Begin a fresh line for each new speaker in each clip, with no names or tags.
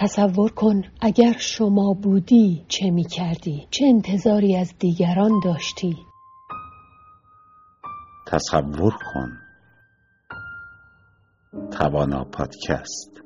تصور کن اگر شما بودی چه می کردی؟ چه انتظاری از دیگران داشتی؟
تصور کن توانا پادکست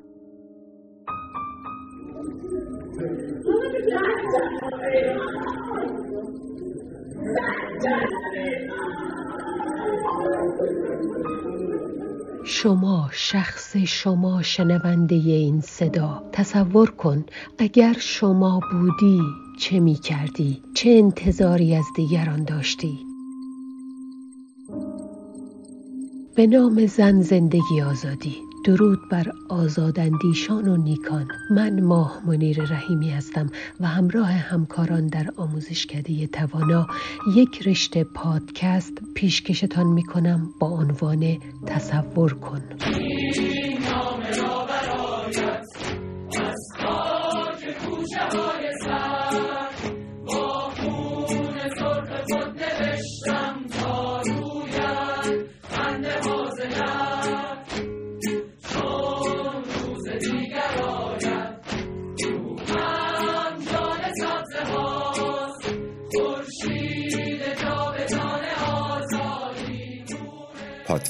شما شخص شما شنونده این صدا تصور کن اگر شما بودی چه می کردی؟ چه انتظاری از دیگران داشتی؟ به نام زن زندگی آزادی درود بر آزاداندیشان و نیکان. من ماه منیر رحیمی هستم و همراه همکاران در آموزشکده توانا یک رشته پادکست پیشکشتان می کنم با عنوان تصور کن.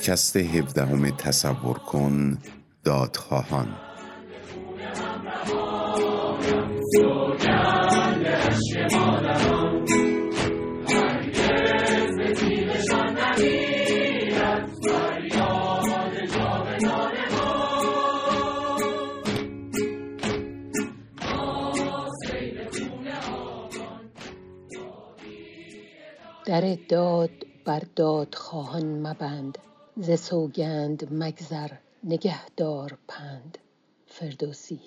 پادکست هفدهم تصور کن دادخواهان.
در داد بر دادخواهان مبند. ز سوگند مگذر نگهدار پند. فردوسی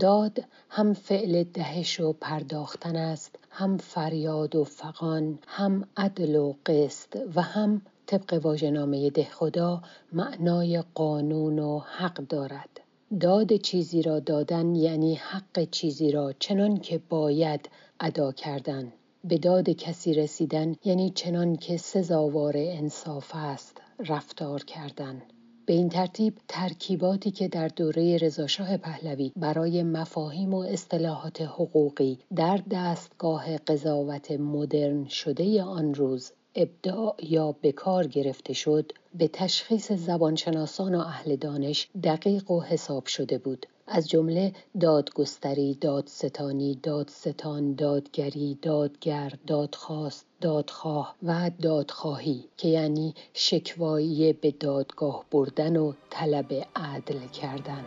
داد هم فعل دهش و پرداختن است هم فریاد و فغان هم عدل و قسط و هم طبق واژهنامه دهخدا معنای قانون و حق دارد. داد چیزی را دادن یعنی حق چیزی را چنان که باید ادا کردن. به داد کسی رسیدن یعنی چنان که سزاوار انصاف است. رفتار کردن. به این ترتیب ترکیباتی که در دوره رضاشاه پهلوی برای مفاهیم و اصطلاحات حقوقی در دستگاه قضاوت مدرن شده آن روز ابداع یا به کار گرفته شد به تشخیص زبانشناسان و اهل دانش دقیق و حساب شده بود. از جمله دادگستری، دادستانی، دادستان، دادگری، دادگر، دادخواست، دادخواه و دادخواهی که یعنی شکوایی به دادگاه بردن و طلب عدل کردن.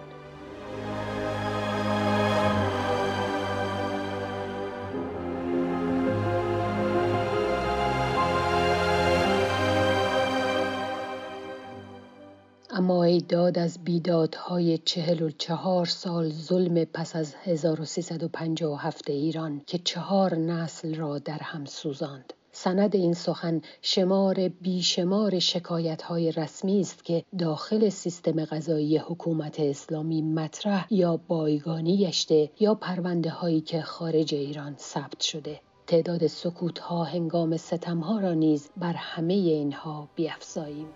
اما ای داد از بیدادهای چهل و چهار سال ظلم پس از 1357 ایران که چهار نسل را در هم سوزاند. سند این سخن شمار بیشمار شکایت های رسمی است که داخل سیستم غذایی حکومت اسلامی مطرح یا بایگانی گشته یا پرونده هایی که خارج ایران ثبت شده. تعداد سکوت ها هنگام ستم ها را نیز بر همه اینها بیافزاییم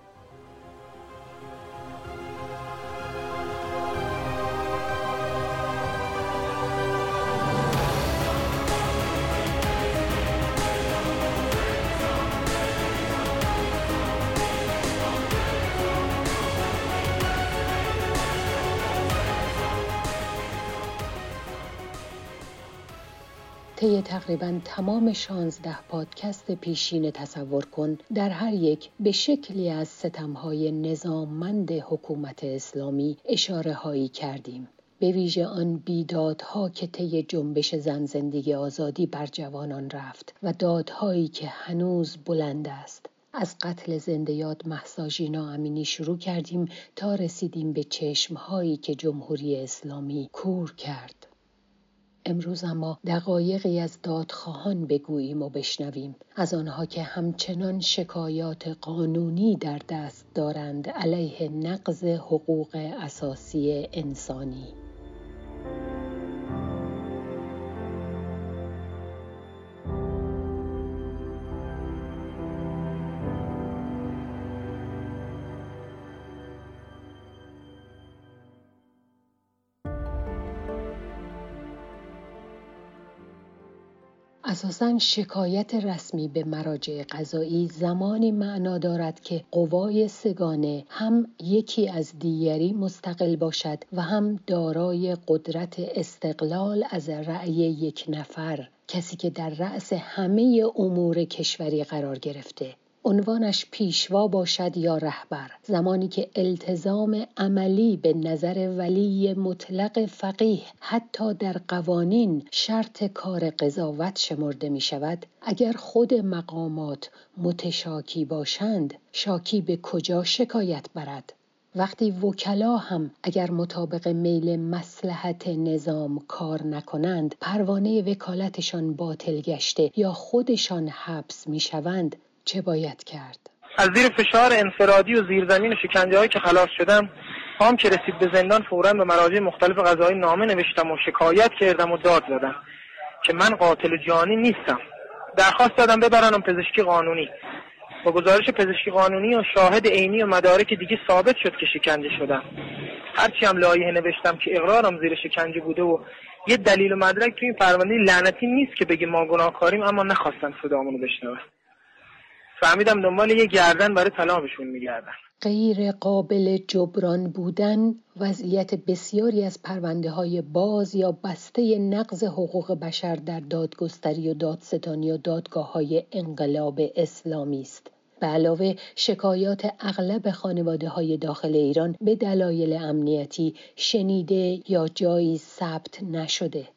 طی تقریبا تمام شانزده پادکست پیشین تصور کن در هر یک به شکلی از ستمهای نظاممند حکومت اسلامی اشاره هایی کردیم. به ویژه آن بیدادها که طی جنبش زن زندگی آزادی بر جوانان رفت و دادهایی که هنوز بلند است. از قتل زنده یاد محساژینا امینی شروع کردیم تا رسیدیم به چشمهایی که جمهوری اسلامی کور کرد. امروز اما دقایقی از دادخواهان بگوییم و بشنویم. از آنها که همچنان شکایات قانونی در دست دارند علیه نقض حقوق اساسی انسانی. اساسا شکایت رسمی به مراجع قضایی زمانی معنا دارد که قوای سگانه هم یکی از دیگری مستقل باشد و هم دارای قدرت استقلال از رأی یک نفر کسی که در رأس همه امور کشوری قرار گرفته. عنوانش پیشوا باشد یا رهبر. زمانی که التزام عملی به نظر ولی مطلق فقیه حتی در قوانین شرط کار قضاوت شمرده می شود اگر خود مقامات متشاکی باشند شاکی به کجا شکایت برد؟ وقتی وکلا هم اگر مطابق میل مسلحت نظام کار نکنند پروانه وکالتشان باطل گشته یا خودشان حبس می شوند چه باید کرد؟
از زیر فشار انفرادی و زیرزمین شکنجه هایی که خلاص شدم هم که رسید به زندان فورا به مراجع مختلف قضایی نامه نوشتم و شکایت کردم و داد زدم که من قاتل جانی نیستم. درخواست دادم ببرنم پزشکی قانونی. با گزارش پزشکی قانونی و شاهد عینی و مدارک دیگه ثابت شد که شکنجه شدم. هرچی هم لایحه نوشتم که اقرارم زیر شکنجه بوده و یه دلیل و مدرک تو این پرونده لعنتی نیست که بگه ما گناهکاریم اما نخواستن صدامونو بشنون فهمیدم دنبال یه گردن برای طلاقشون میگردن
غیر قابل جبران بودن وضعیت بسیاری از پرونده های باز یا بسته نقض حقوق بشر در دادگستری و دادستانی و دادگاه های انقلاب اسلامی است. به علاوه شکایات اغلب خانواده های داخل ایران به دلایل امنیتی شنیده یا جایی ثبت نشده.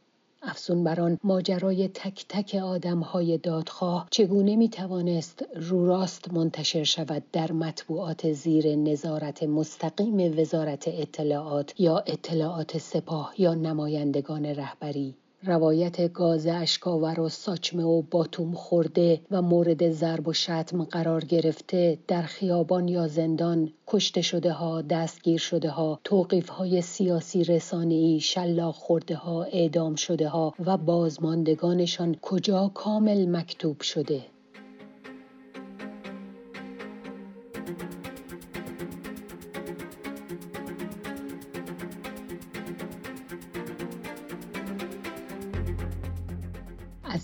افسون بر ماجرای تک تک های دادخواه چگونه می توانست رو راست منتشر شود در مطبوعات زیر نظارت مستقیم وزارت اطلاعات یا اطلاعات سپاه یا نمایندگان رهبری؟ روایت گاز اشکاور و ساچمه و باتوم خورده و مورد ضرب و شتم قرار گرفته در خیابان یا زندان کشته شده ها دستگیر شده ها توقیف های سیاسی رسانه‌ای شلاق خورده ها اعدام شده ها و بازماندگانشان کجا کامل مکتوب شده؟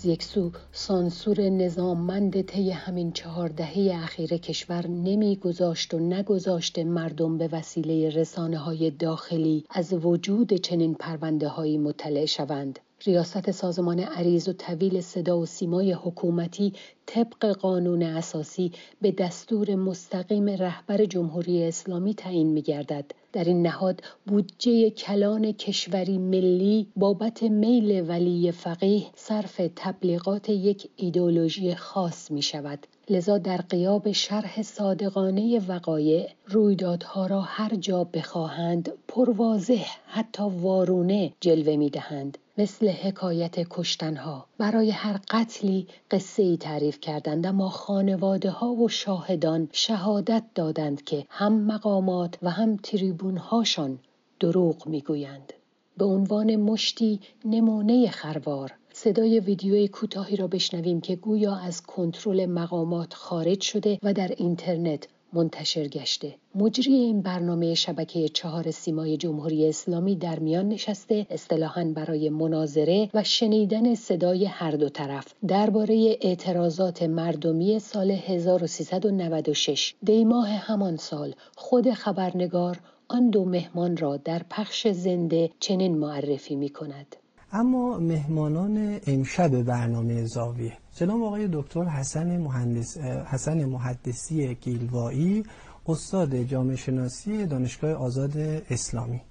از یک سو سانسور نظاممند طی همین چهار دهه اخیر کشور نمیگذاشت و نگذاشته مردم به وسیله رسانه های داخلی از وجود چنین پرونده هایی مطلع شوند. ریاست سازمان عریض و طویل صدا و سیمای حکومتی طبق قانون اساسی به دستور مستقیم رهبر جمهوری اسلامی تعیین می گردد. در این نهاد بودجه کلان کشوری ملی بابت میل ولی فقیه صرف تبلیغات یک ایدولوژی خاص می شود. لذا در قیاب شرح صادقانه وقایع رویدادها را هر جا بخواهند پرواضح حتی وارونه جلوه می دهند. مثل حکایت کشتنها برای هر قتلی قصه ای تعریف کردند اما خانواده ها و شاهدان شهادت دادند که هم مقامات و هم تریبون هاشان دروغ می‌گویند. به عنوان مشتی نمونه خروار. صدای ویدیوی کوتاهی را بشنویم که گویا از کنترل مقامات خارج شده و در اینترنت منتشر گشته. مجری این برنامه شبکه چهار سیمای جمهوری اسلامی در میان نشسته اصطلاحا برای مناظره و شنیدن صدای هر دو طرف. درباره اعتراضات مردمی سال 1396 دیماه همان سال خود خبرنگار آن دو مهمان را در پخش زنده چنین معرفی می کند
اما مهمانان امشب برنامه زاویه. جناب آقای دکتر حسن مهندس حسن محدثی گیلوایی استاد جامعه شناسی دانشگاه آزاد اسلامی.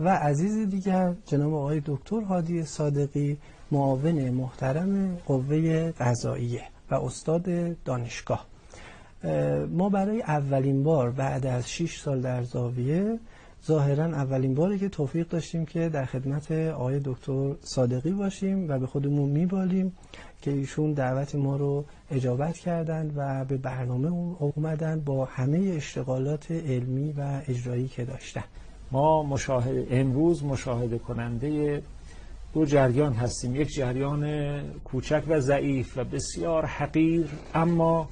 و عزیز دیگر جناب آقای دکتر هادی صادقی معاون محترم قوه قضاییه و استاد دانشگاه. ما برای اولین بار بعد از 6 سال در زاویه ظاهرا اولین باری که توفیق داشتیم که در خدمت آقای دکتر صادقی باشیم و به خودمون میبالیم که ایشون دعوت ما رو اجابت کردند و به برنامه اومدن با همه اشتغالات علمی و اجرایی که داشتن.
ما مشاهده امروز مشاهده کننده دو جریان هستیم. یک جریان کوچک و ضعیف و بسیار حقیر اما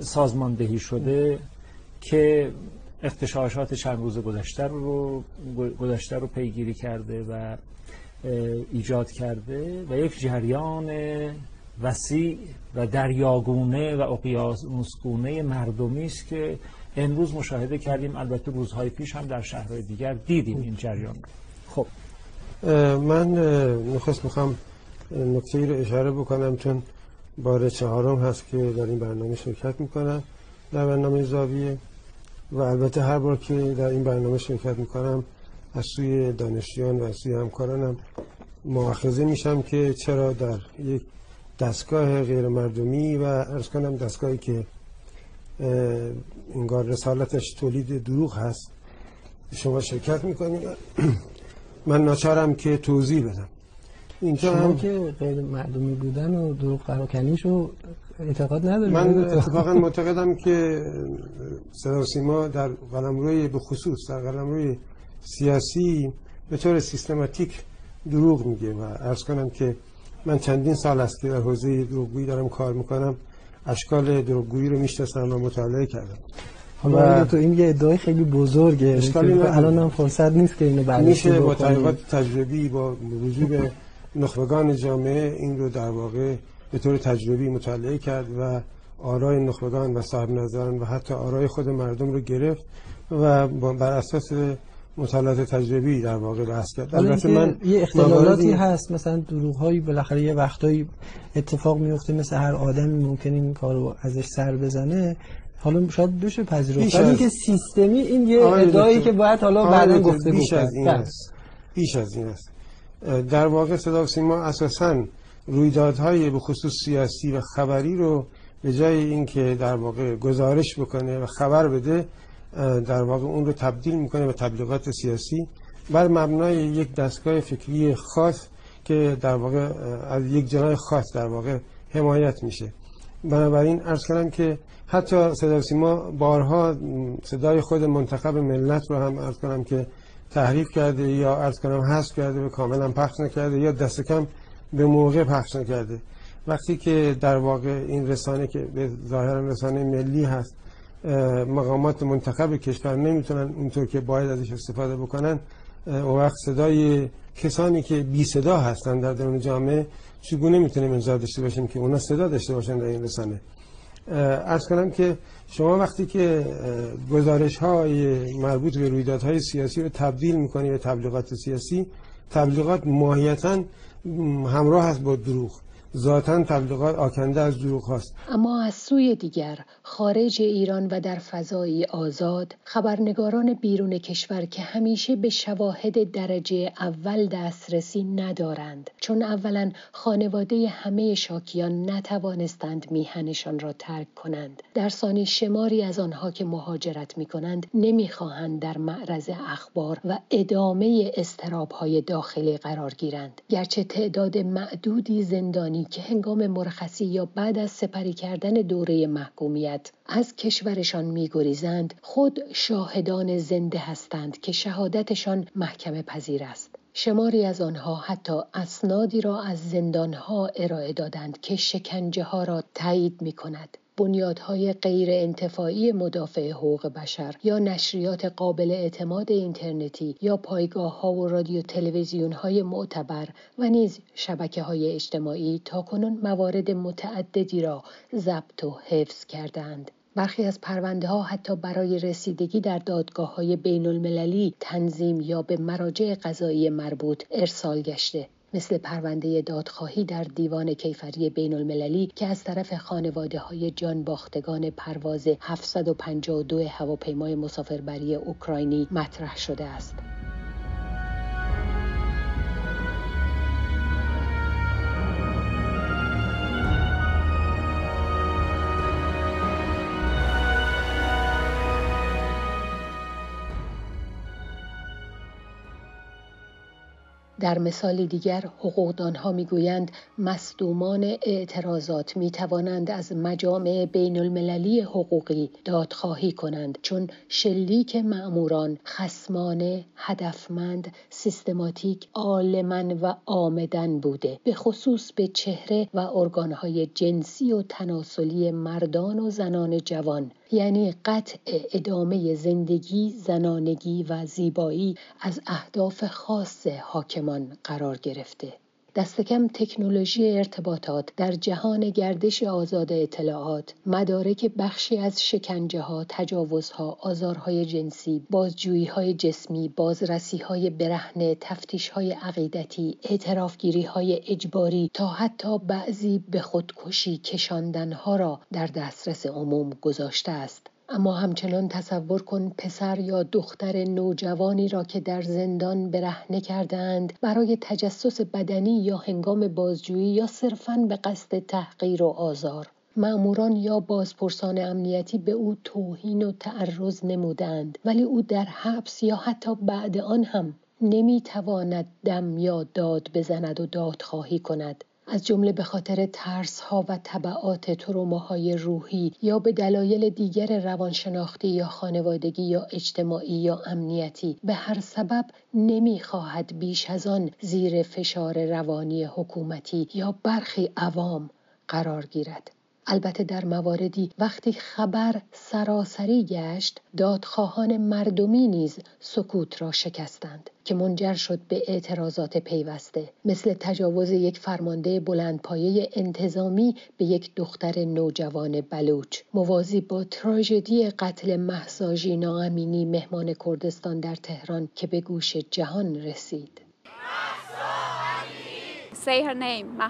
سازماندهی شده که اختشاشات چند روز گذشته رو گذشته رو پیگیری کرده و ایجاد کرده و یک جریان وسیع و دریاگونه و اقیانوسگونه مردمی است که امروز مشاهده کردیم. البته روزهای پیش هم در شهرهای دیگر دیدیم این جریان.
خب من نخست می‌خوام نکته رو اشاره بکنم چون بار چهارم هست که در این برنامه شرکت می‌کنم. در برنامه زاویه و البته هر بار که در این برنامه شرکت می‌کنم از سوی دانشجویان و از سوی همکارانم مؤاخذه میشم که چرا در یک دستگاه غیر مردمی و ارز کنم دستگاهی که انگار رسالتش تولید دروغ هست شما شرکت می‌کنید. من ناچارم که توضیح بدم.
اینجا هم که غیر مردمی بودن و دروغ پراکنیشو اعتقاد نداریم
من اتفاقا معتقدم که صدا سیما در قلمروی به خصوص در قلمروی سیاسی به طور سیستماتیک دروغ میگه و ارز کنم که من چندین سال است که در حوزه دروغگویی دارم کار می‌کنم. اشکال دروغگویی رو می‌شناسم و مطالعه کردم.
حالا تو این یه ادعای خیلی بزرگه. الان هم فرصت نیست که اینو بررسی
میشه با تجربی با رجوع به نخبگان جامعه این رو در واقع به طور تجربی مطالعه کرد و آرای نخبگان و صاحب نظران و حتی آرای خود مردم رو گرفت و بر اساس مطالعات تجربی در واقع بحث کرد.
البته من یه اختلالاتی هست مثلا دروغ هایی بالاخره یه وقتایی اتفاق میفته مثل هر آدمی ممکن این کارو ازش سر بزنه. حالا شاید بشه پذیرفت. ولی که سیستمی این یه ادعایی که باید حالا بعدا گفته
بیش از این است. بیش از این است. در واقع صدا سیما اساسا رویدادهای به خصوص سیاسی و خبری رو به جای اینکه در واقع گزارش بکنه و خبر بده در واقع اون رو تبدیل می‌کنه به تبلیغات سیاسی. بر مبنای یک دستگاه فکری خاص که در واقع از یک جنای خاص در واقع حمایت میشه. بنابراین ارز کردم که حتی صدا سیما بارها صدای خود منتخب ملت رو هم ارز کنم که تحریف کرده یا ارز کنم حذف کرده و کاملا پخش نکرده یا دست کم به موقع پخش نکرده. وقتی که در واقع این رسانه که به ظاهر رسانه ملی هست مقامات منتخب کشور نمی‌تونن اونطور که باید ازش استفاده بکنن اون وقت صدای کسانی که بی صدا هستن در درون جامعه چگونه می‌تونیم انتظار داشته باشیم که اونا صدا داشته باشن در این رسانه؟ ارز کنم که شما وقتی که گزارش های مربوط به رویدادهای سیاسی رو تبدیل می‌کنی به تبلیغات سیاسی تبلیغات ماهیتا همراه هست با دروغ. ذاتا تبلیغات آکنده از دروغ هاست.
اما از سوی دیگر خارج ایران و در فضایی آزاد خبرنگاران بیرون کشور که همیشه به شواهد درجه اول دسترسی ندارند. چون اولا خانواده همه شاکیان نتوانستند میهنشان را ترک کنند. در ثانی شماری از آنها که مهاجرت می کنند نمی‌خواهند در معرض اخبار و ادامه استرابهای داخلی قرار گیرند. گرچه تعداد معدودی زندانی که هنگام مرخصی یا بعد از سپری کردن دوره محکومیت از کشورشان میگریزند خود شاهدان زنده هستند که شهادتشان محکمه پذیر است شماری از آنها حتی اسنادی را از زندانها ارائه دادند که شکنجه ها را تایید می کند. بنیادهای غیر انتفاعی مدافع حقوق بشر یا نشریات قابل اعتماد اینترنتی یا پایگاه ها و رادیو تلویزیون های معتبر و نیز شبکه های اجتماعی تا کنون موارد متعددی را ضبط و حفظ کردند. برخی از پرونده ها حتی برای رسیدگی در دادگاه های بین المللی تنظیم یا به مراجع قضایی مربوط ارسال گشته. مثل پرونده دادخواهی در دیوان کیفری بین المللی که از طرف خانواده های جان باختگان پرواز 752 هواپیمای مسافربری اوکراینی مطرح شده است. در مثال دیگر حقوقدانها می‌گویند مصدومان اعتراضات می توانند از مجامع بین المللی حقوقی دادخواهی کنند چون شلیک معموران خسمانه، هدفمند، سیستماتیک، آلمن و آمدن بوده. به خصوص به چهره و ارگانهای جنسی و تناسلی مردان و زنان جوان. یعنی قطع ادامه زندگی، زنانگی و زیبایی از اهداف خاص حاکمان قرار گرفته. دست کم تکنولوژی ارتباطات در جهان گردش آزاد اطلاعات مدارک بخشی از شکنجه ها، تجاوزها، آزارهای جنسی، بازجویی های جسمی، بازرسی های برهنه، تفتیش های عقیدتی، اعترافگیری های اجباری تا حتی بعضی به خودکشی کشاندن ها را در دسترس عموم گذاشته است. اما همچنان تصور کن پسر یا دختر نوجوانی را که در زندان برهنه کردند برای تجسس بدنی یا هنگام بازجویی یا صرفاً به قصد تحقیر و آزار. معموران یا بازپرسان امنیتی به او توهین و تعرض نمودند ولی او در حبس یا حتی بعد آن هم نمی‌تواند دم یا داد بزند و دادخواهی کند. از جمله به خاطر ترس ها و طبعات تروماهای روحی یا به دلایل دیگر روانشناختی یا خانوادگی یا اجتماعی یا امنیتی به هر سبب نمی‌خواهد بیش از آن زیر فشار روانی حکومتی یا برخی عوام قرار گیرد. البته در مواردی وقتی خبر سراسری گشت دادخواهان مردمی نیز سکوت را شکستند که منجر شد به اعتراضات پیوسته. مثل تجاوز یک فرمانده بلندپایه انتظامی به یک دختر نوجوان بلوچ. موازی با تراژدی قتل محساجی ناامینی مهمان کردستان در تهران که به گوش جهان رسید.
Say her name,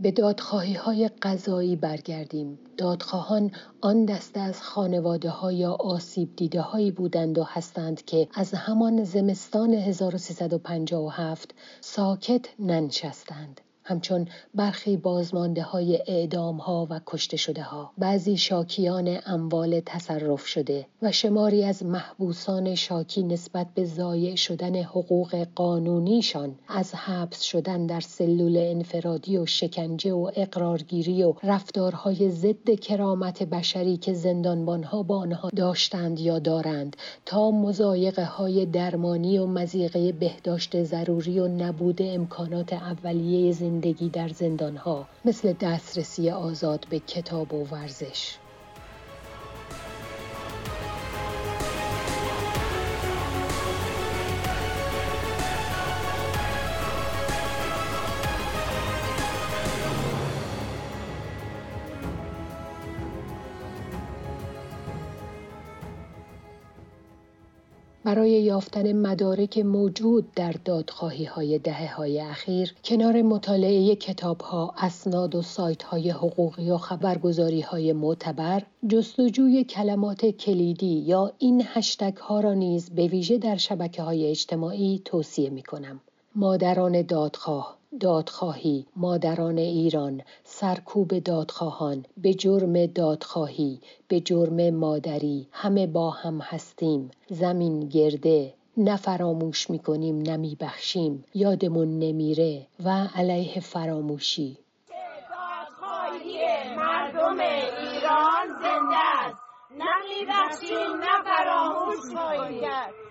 به دادخواهی های قضایی برگردیم. دادخواهان آن دسته از خانواده ها یا آسیب دیده هایی بودند و هستند که از همان زمستان 1357 ساکت ننشستند. همچون برخی بازمانده های اعدام ها و کشته شده ها بعضی شاکیان اموال تصرف شده و شماری از محبوسان شاکی نسبت به ضایع شدن حقوق قانونیشان از حبس شدن در سلول انفرادی و شکنجه و اقرارگیری و رفتارهای ضد کرامت بشری که زندانبانها با آنها داشتند یا دارند تا مزایقه های درمانی و مزیقه بهداشت ضروری و نبود امکانات اولیه زندگی زندگی در زندانها مثل دسترسی آزاد به کتاب و ورزش. برای یافتن مدارک موجود در دادخواهی های دهه های اخیر کنار مطالعه کتاب ها، اسناد و سایت های حقوقی و خبرگزاری های معتبر جستجوی کلمات کلیدی یا این هشتگ ها را نیز به ویژه در شبکه های اجتماعی توصیه می کنم. مادران دادخواه دادخواهی مادران ایران سرکوب دادخواهان به جرم دادخواهی به جرم مادری همه با هم هستیم. زمین گرده نه فراموش می‌کنیم نه یادمون نمیره. و علیه فراموشی.
دادخواهی مردم ایران زنده است. نه بخشیم نه فراموش کرد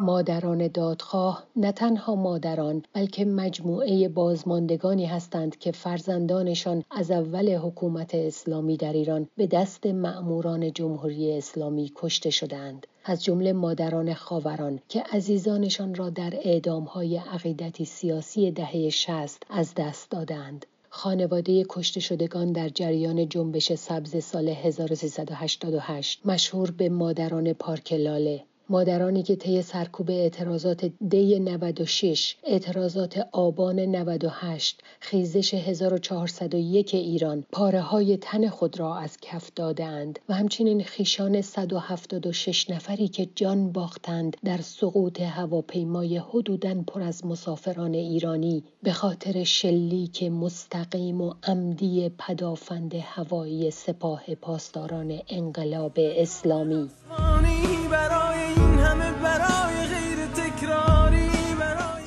مادران دادخواه نه تنها مادران بلکه مجموعه بازماندگانی هستند که فرزندانشان از اول حکومت اسلامی در ایران به دست مأموران جمهوری اسلامی کشته شدند از جمله مادران خاوران که عزیزانشان را در اعدامهای عقیدتی سیاسی دهه شست از دست دادند خانواده کشته شدگان در جریان جنبش سبز سال 1388 مشهور به مادران پارک لاله. مادرانی که طی سرکوب اعتراضات دی 96 اعتراضات آبان 98 خیزش 1401 ایران پاره های تن خود را از کف دادند و همچنین خیشان 176 نفری که جان باختند در سقوط هواپیمای حدوداً پر از مسافران ایرانی به خاطر شلیک مستقیم و عمدی پدافند هوایی سپاه پاسداران انقلاب اسلامی.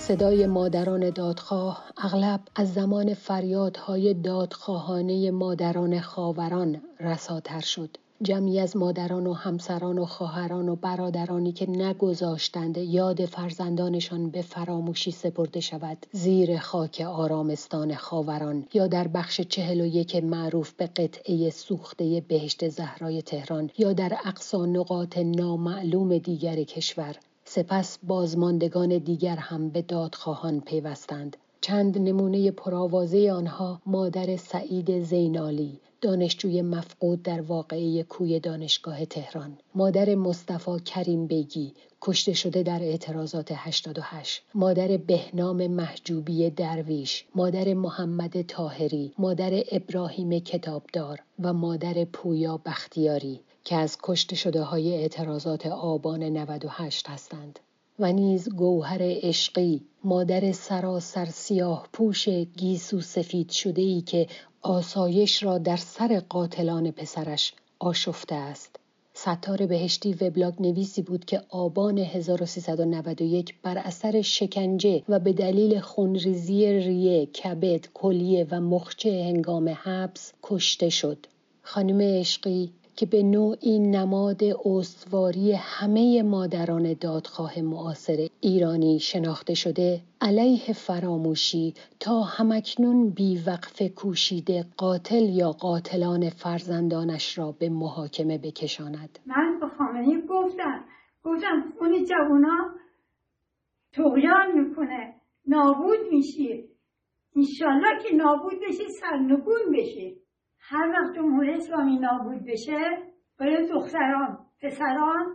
صدای مادران دادخواه اغلب از زمان فریادهای دادخواهانه مادران خاوران رساتر شد. جمعی از مادران و همسران و خواهران و برادرانی که نگذاشتند یاد فرزندانشان به فراموشی سپرده شود. زیر خاک آرامستان خاوران یا در بخش چهل و یک معروف به قطعه سوخته بهشت زهرای تهران یا در اقصا نقاط نامعلوم دیگر کشور سپس بازماندگان دیگر هم به دادخواهان پیوستند. چند نمونه پرآوازه آنها مادر سعید زینالی دانشجوی مفقود در واقعه کوی دانشگاه تهران. مادر مصطفی کریم بیگی کشته شده در اعتراضات 88 مادر بهنام محجوبی درویش. مادر محمد تاهری مادر ابراهیم کتابدار. و مادر پویا بختیاری که از کشته شده های اعتراضات آبان 98 هستند. و نیز گوهر عشقی مادر سراسر سیاه پوش گیسو سفید شده ای که آسایش را در سر قاتلان پسرش آشفته است. ستار بهشتی وبلاگ نویسی بود که آبان 1391 بر اثر شکنجه و به دلیل خونریزی ریه، کبد، کلیه و مخچه هنگام حبس کشته شد. خانم عشقی که به نوعی نماد استواری همه مادران دادخواه معاصر ایرانی شناخته شده علیه فراموشی تا همکنون بیوقف کوشیده قاتل یا قاتلان فرزندانش را به محاکمه بکشاند.
من به خامنه‌ای گفتم گفتم اون جوانا تغیان می‌کنه نابود میشی. انشالله که نابود بشی سرنگون بشی. هر وقت جمهوری اسلامی نابود بشه باید دختران پسران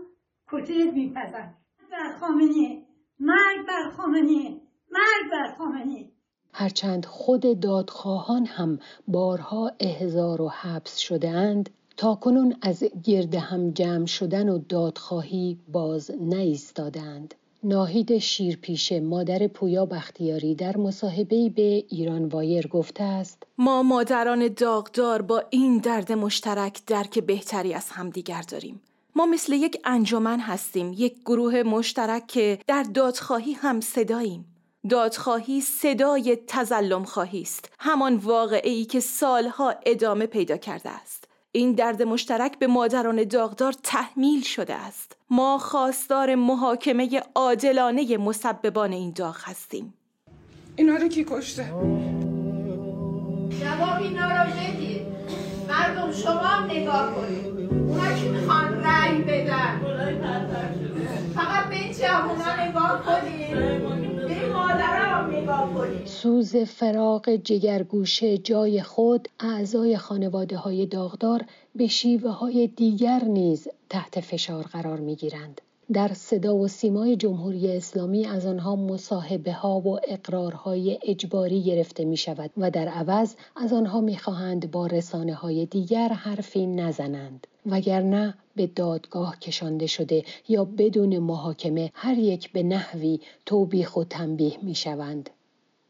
کتیل میپزن بر خامنی مرگ بر خامنی مرگ بر خامنی
هرچند خود دادخواهان هم بارها احضار و حبس شده اند تا کنون از گرد هم جمع شدن و دادخواهی باز نایستادند. ناهید شیرپیشه مادر پویا بختیاری در مصاحبه به ایران وایر گفته است
ما مادران داغدار با این درد مشترک درک بهتری از همدیگر داریم. ما مثل یک انجمن هستیم یک گروه مشترک که در دادخواهی هم صداییم. دادخواهی صدای تزلم خواهی است همان واقعی که سالها ادامه پیدا کرده است. این درد مشترک به مادران داغدار تحمیل شده است. ما خواستار محاکمه عادلانه مسببان این داغ هستیم.
اینا رو کی کشته؟
جواب اینا رو بدید. مردم شما هم نگاه کنید. اونا که می‌خوان رأی بدن؟ فقط به این جوونا نگاه کنید
سوز فراق جگرگوشه جای خود اعضای خانواده های داغدار به شیوه های دیگر نیز تحت فشار قرار می گیرند. در صدا و سیمای جمهوری اسلامی از آنها مصاحبه ها و اقرارهای اجباری گرفته می شود و در عوض از آنها می خواهند با رسانه های دیگر حرفی نزنند وگرنه به دادگاه کشانده شده یا بدون محاکمه هر یک به نحوی توبیخ و تنبیه می شوند.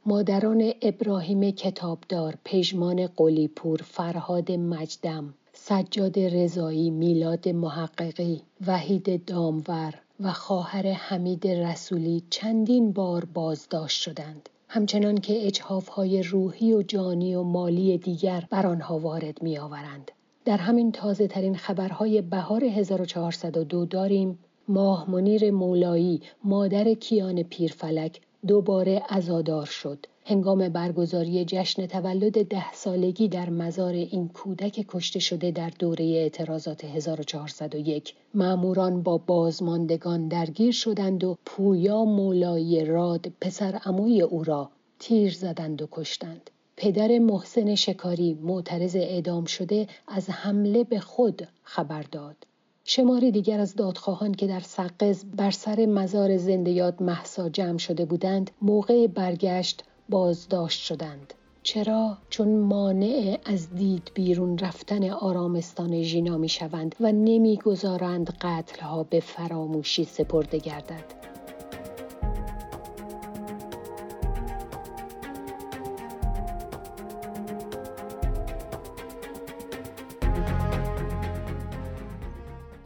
مادران ابراهیم کتابدار، پژمان قلیپور، فرهاد مجدم، سجاد رضایی، میلاد محققی، وحید دامور و خواهر حمید رسولی چندین بار بازداشت شدند. همچنان که های روحی و جانی و مالی دیگر بر آنها وارد می آورند. در همین تازه ترین خبرهای بهار 1402 داریم ماه منیر مولایی مادر کیان پیرفلک دوباره ازادار شد. هنگام برگزاری جشن تولد ده سالگی در مزار این کودک کشته شده در دوره اعتراضات 1401 معموران با بازماندگان درگیر شدند و پویا مولایی راد پسر عموی او را تیر زدند و کشتند. پدر محسن شکاری معترض اعدام شده از حمله به خود خبر داد. شماری دیگر از دادخواهان که در سقز بر سر مزار زنده یاد محسا جمع شده بودند موقع برگشت بازداشت شدند. چرا؟ چون مانع از دید بیرون رفتن آرامستان ژینا می شوند و نمی‌گذارند قتلها به فراموشی سپرده گردد.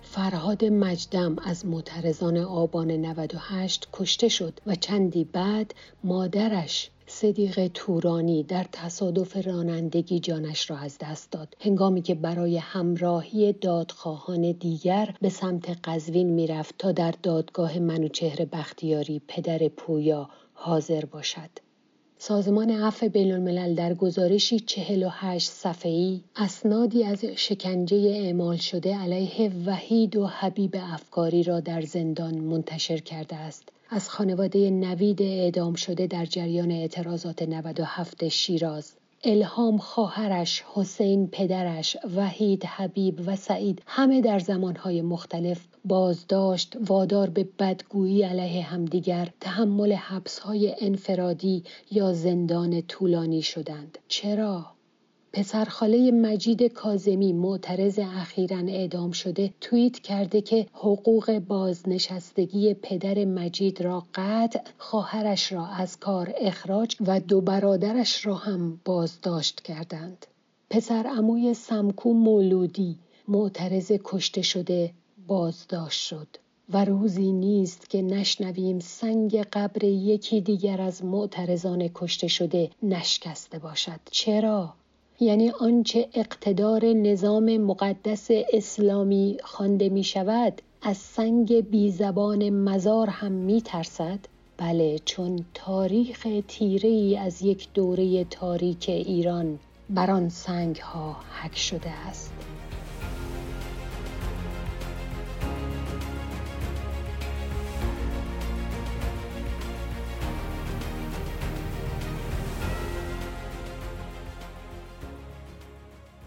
فرهاد مجدم از معترضان آبان 98 کشته شد و چندی بعد مادرش صدیق تورانی در تصادف رانندگی جانش را از دست داد هنگامی که برای همراهی دادخواهان دیگر به سمت قزوین می‌رفت تا در دادگاه منوچهر بختیاری پدر پویا حاضر باشد سازمان عفو بین الملل در گزارشی 48 صفحه‌ای اسنادی از شکنجه اعمال شده علیه وحید و حبیب افکاری را در زندان منتشر کرده است. از خانواده نوید اعدام شده در جریان اعتراضات 97 شیراز. الهام خواهرش، حسین پدرش، وحید حبیب و سعید همه در زمانهای مختلف بازداشت وادار به بدگویی علیه همدیگر تحمل حبسهای انفرادی یا زندان طولانی شدند. چرا؟ پسرخاله مجید کازمی معترض اخیرا اعدام شده توییت کرده که حقوق بازنشستگی پدر مجید را قطع خواهرش را از کار اخراج و دو برادرش را هم بازداشت کردند. پسر اموی سمکو مولودی معترض کشته شده بازداشت شد و روزی نیست که نشنویم سنگ قبر یکی دیگر از معترضان کشته شده نشکسته باشد. چرا؟ یعنی آنچه اقتدار نظام مقدس اسلامی خوانده می شود از سنگ بی زبان مزار هم می ترسد؟ بله چون تاریخ تیره ای از یک دوره تاریک ایران بر آن سنگ ها حک شده است.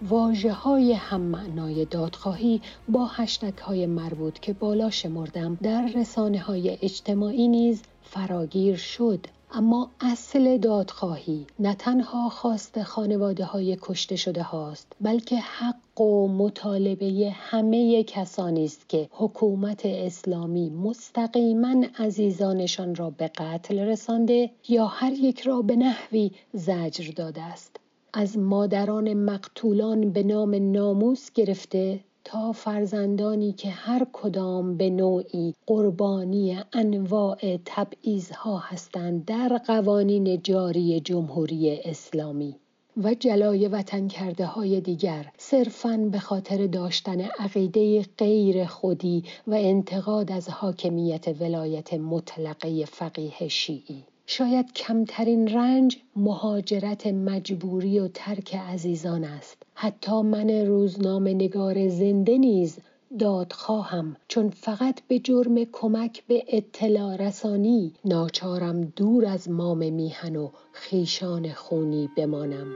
واجه های هم معنای دادخواهی با هشتک های مربوط که بالا شمردم در رسانه های اجتماعی نیز فراگیر شد. اما اصل دادخواهی نه تنها خواست خانواده های کشته شده هاست بلکه حق و مطالبه همه کسانی است که حکومت اسلامی مستقیما عزیزانشان را به قتل رسانده یا هر یک را به نحوی زجر داده است. از مادران مقتولان به نام ناموس گرفته تا فرزندانی که هر کدام به نوعی قربانی انواع تبعیضها هستند در قوانین جاری جمهوری اسلامی. و جلای وطن کرده های دیگر صرفاً به خاطر داشتن عقیده غیر خودی و انتقاد از حاکمیت ولایت مطلقه فقیه شیعی. شاید کمترین رنج مهاجرت مجبوری و ترک عزیزان است. حتی من روزنامه نگار زنده نیز دادخواهم چون فقط به جرم کمک به اطلاع رسانی ناچارم دور از مام میهن و خیشان خونی بمانم.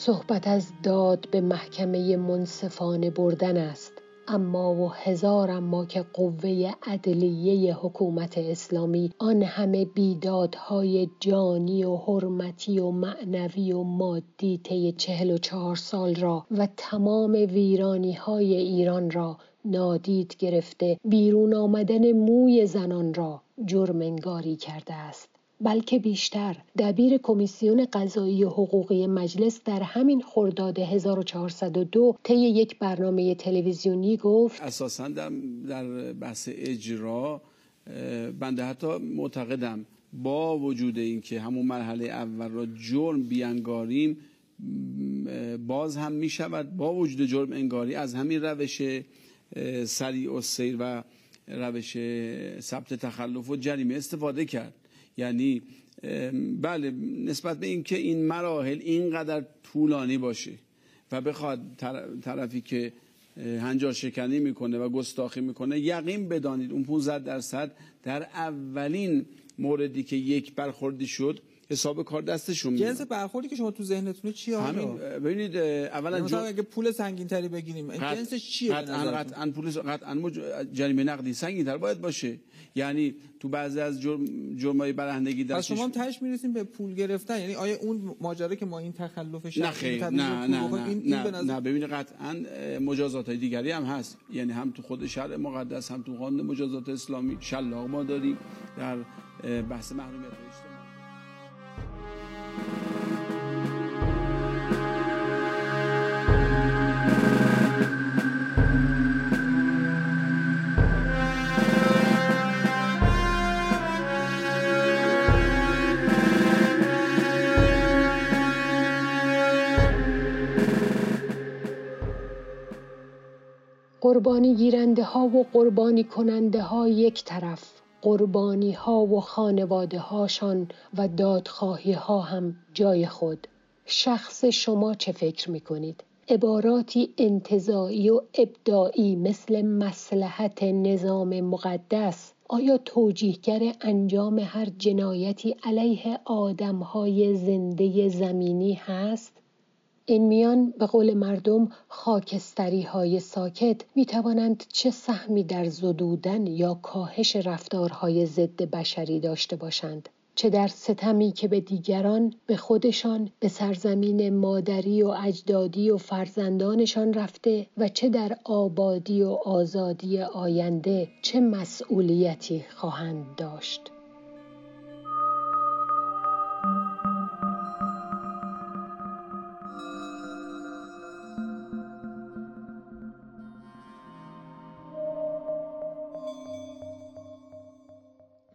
صحبت از داد به محکمه منصفانه بردن است. اما و هزار اما که قوه عدلیه حکومت اسلامی آن همه بیدادهای جانی و حرمتی و معنوی و مادی طی چهل و چهار سال را و تمام ویرانی های ایران را نادید گرفته بیرون آمدن موی زنان را جرمنگاری کرده است. بلکه بیشتر دبیر کمیسیون قضایی حقوقی مجلس در همین خرداد 1402 طی یک برنامه تلویزیونی گفت
اساسا در, بحث اجرا بنده حتی معتقدم با وجود اینکه همون مرحله اول را جرم بیانگاریم باز هم می شود با وجود جرم انگاری از همین روش سریع و سیر و روش ثبت تخلف و جریمه استفاده کرد. یعنی بله نسبت به اینکه این مراحل اینقدر طولانی باشه و بخواد طرفی که هنجار شکنی می‌کنه و گستاخی می‌کنه یقین بدانید اون 15 درصد در اولین موردی که یک برخوردی شد حساب کار دستشون
میاد. جنس برخوردی که شما تو ذهنتونه چیه
همین ببینید اولا
یعنی مثلا اگه پول سنگین تری بگیریم جنسش چیه
قطعا قطعا پول قطعا جریمه نقدی سنگین تر باید باشه. یعنی تو بعضی از جرم جرمای برهنگی در
شما هم تهش می‌رسیم به پول گرفتن. یعنی آیا اون ماجرا که ما این تخلف
خیر نه نه نه این نه, نه, نه. ببینید قطعا مجازات های دیگری هم هست. یعنی هم تو خود شرع مقدس هم تو قانون مجازات اسلامی شلاق ما داریم در بحث محرومیت
قربانی گیرنده ها و قربانی کننده ها یک طرف قربانی ها و خانواده هاشان و دادخواهی ها هم جای خود شخص شما چه فکر می کنید؟ عباراتی انتظایی و ابداعی مثل مسلحت نظام مقدس آیا توجیهگر انجام هر جنایتی علیه آدمهای زنده زمینی هست؟ این میان به قول مردم خاکستری های ساکت می توانند چه سهمی در زدودن یا کاهش رفتارهای ضد بشری داشته باشند چه در ستمی که به دیگران به خودشان به سرزمین مادری و اجدادی و فرزندانشان رفته و چه در آبادی و آزادی آینده چه مسئولیتی خواهند داشت.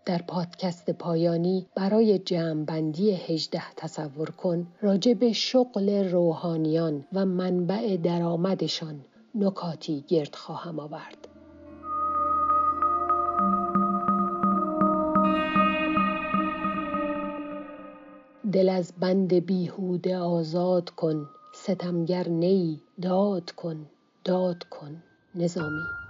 در پادکست پایانی برای جمعبندی هجده تصور کن راجع به شغل روحانیان و منبع درآمدشان نکاتی گرد خواهم آورد. دل از بند بیهوده آزاد کن ستمگر نی داد کن داد کن نظامی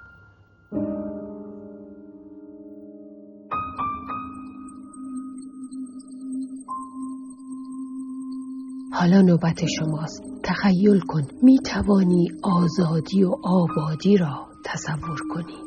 حالا نوبت شماست. تخیل کن می توانی آزادی و آبادی را تصور کنی.